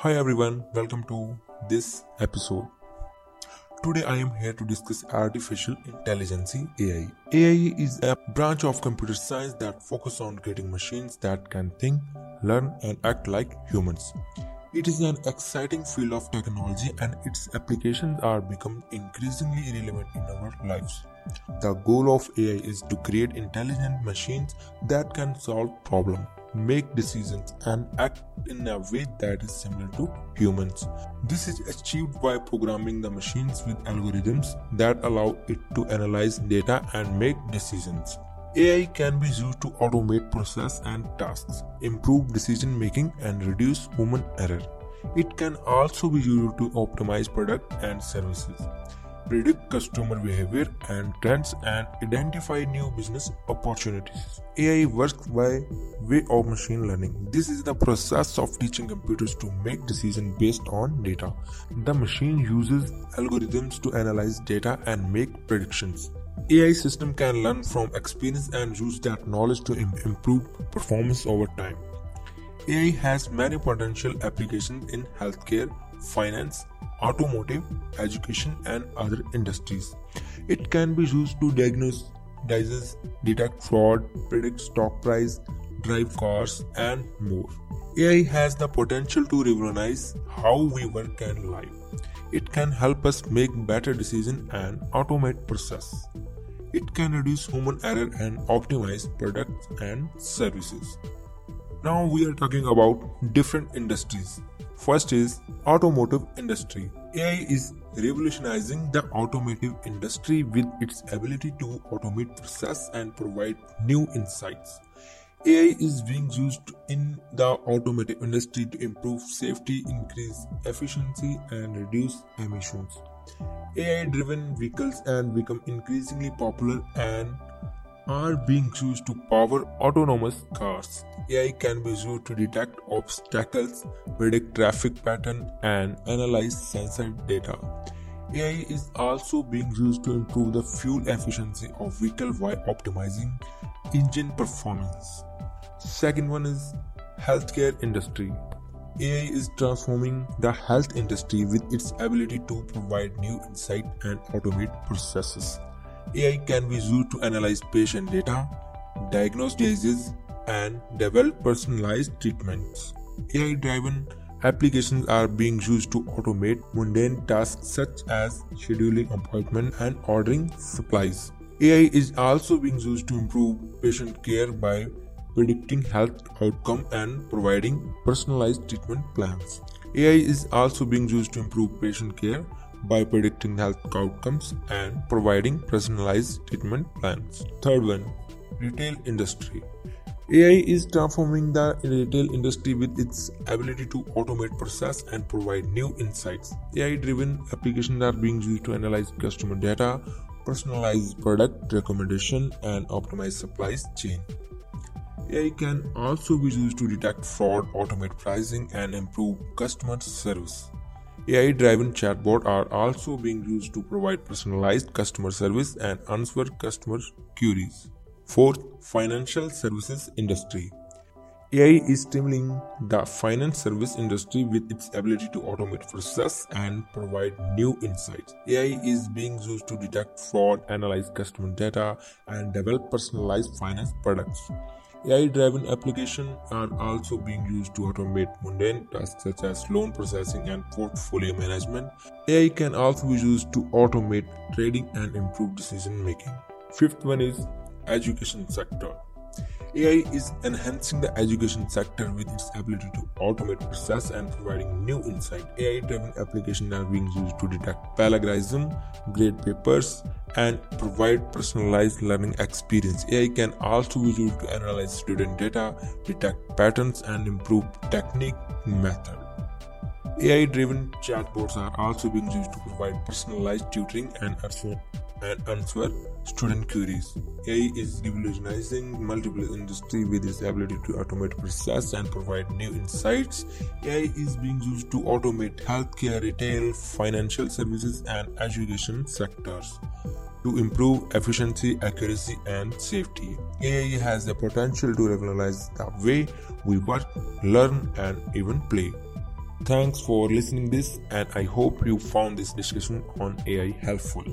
Hi everyone, welcome to this episode. Today I am here to discuss artificial intelligence AI. AI is a branch of computer science that focuses on creating machines that can think, learn and act like humans. It is an exciting field of technology and its applications are becoming increasingly relevant in our lives. The goal of AI is to create intelligent machines that can solve problems, make decisions, and act in a way that is similar to humans. This is achieved by programming the machines with algorithms that allow it to analyze data and make decisions. AI can be used to automate process and tasks, improve decision making, and reduce human error. It can also be used to optimize product and services, predict customer behavior and trends, and identify new business opportunities. AI works by way of machine learning. This is the process of teaching computers to make decisions based on data. The machine uses algorithms to analyze data and make predictions. AI system can learn from experience and use that knowledge to improve performance over time. AI has many potential applications in healthcare, finance, automotive, education, and other industries. It can be used to diagnose, diseases, detect fraud, predict stock price, drive cars, and more. AI has the potential to revolutionize how we work and live. It can help us make better decisions and automate process. It can reduce human error and optimize products and services. Now we are talking about different industries. First is automotive industry. AI is revolutionizing the automotive industry with its ability to automate process and provide new insights. AI is being used in the automotive industry to improve safety, increase efficiency, and reduce emissions. AI driven vehicles and become increasingly popular and are being used to power autonomous cars. AI can be used to detect obstacles, predict traffic pattern, and analyze sensor data. AI is also being used to improve the fuel efficiency of vehicle while optimizing engine performance. Second one is healthcare industry. AI is transforming the health industry with its ability to provide new insight and automate processes. AI can be used to analyze patient data, diagnose diseases, and develop personalized treatments. AI driven applications are being used to automate mundane tasks such as scheduling appointments and ordering supplies. AI is also being used to improve patient care by predicting health outcome and providing personalized treatment plans. AI is also being used to improve patient care by predicting health outcomes and providing personalized treatment plans. Third one, retail industry. AI is transforming the retail industry with its ability to automate process and provide new insights. AI driven applications are being used to analyze customer data, personalize product recommendation and optimize supply chain. AI can also be used to detect fraud, automate pricing and improve customer service. AI driven chatbots are also being used to provide personalized customer service and answer customer queries. Fourth, financial services industry. AI is stimulating the finance service industry with its ability to automate process and provide new insights. AI is being used to detect fraud, analyze customer data, and develop personalized finance products. AI driven applications are also being used to automate mundane tasks such as loan processing and portfolio management. AI can also be used to automate trading and improve decision making. Fifth one is education sector. AI is enhancing the education sector with its ability to automate process and providing new insight. AI-driven applications are being used to detect plagiarism, grade papers, and provide personalized learning experience. AI can also be used to analyze student data, detect patterns, and improve technique method. AI-driven chatbots are also being used to provide personalized tutoring and answer and answer student queries. AI is revolutionizing multiple industries with its ability to automate process and provide new insights. AI is being used to automate healthcare, retail, financial services, and education sectors to improve efficiency, accuracy, and safety. AI has the potential to revolutionize the way we work, learn, and even play. Thanks for listening this and I hope you found this discussion on AI helpful.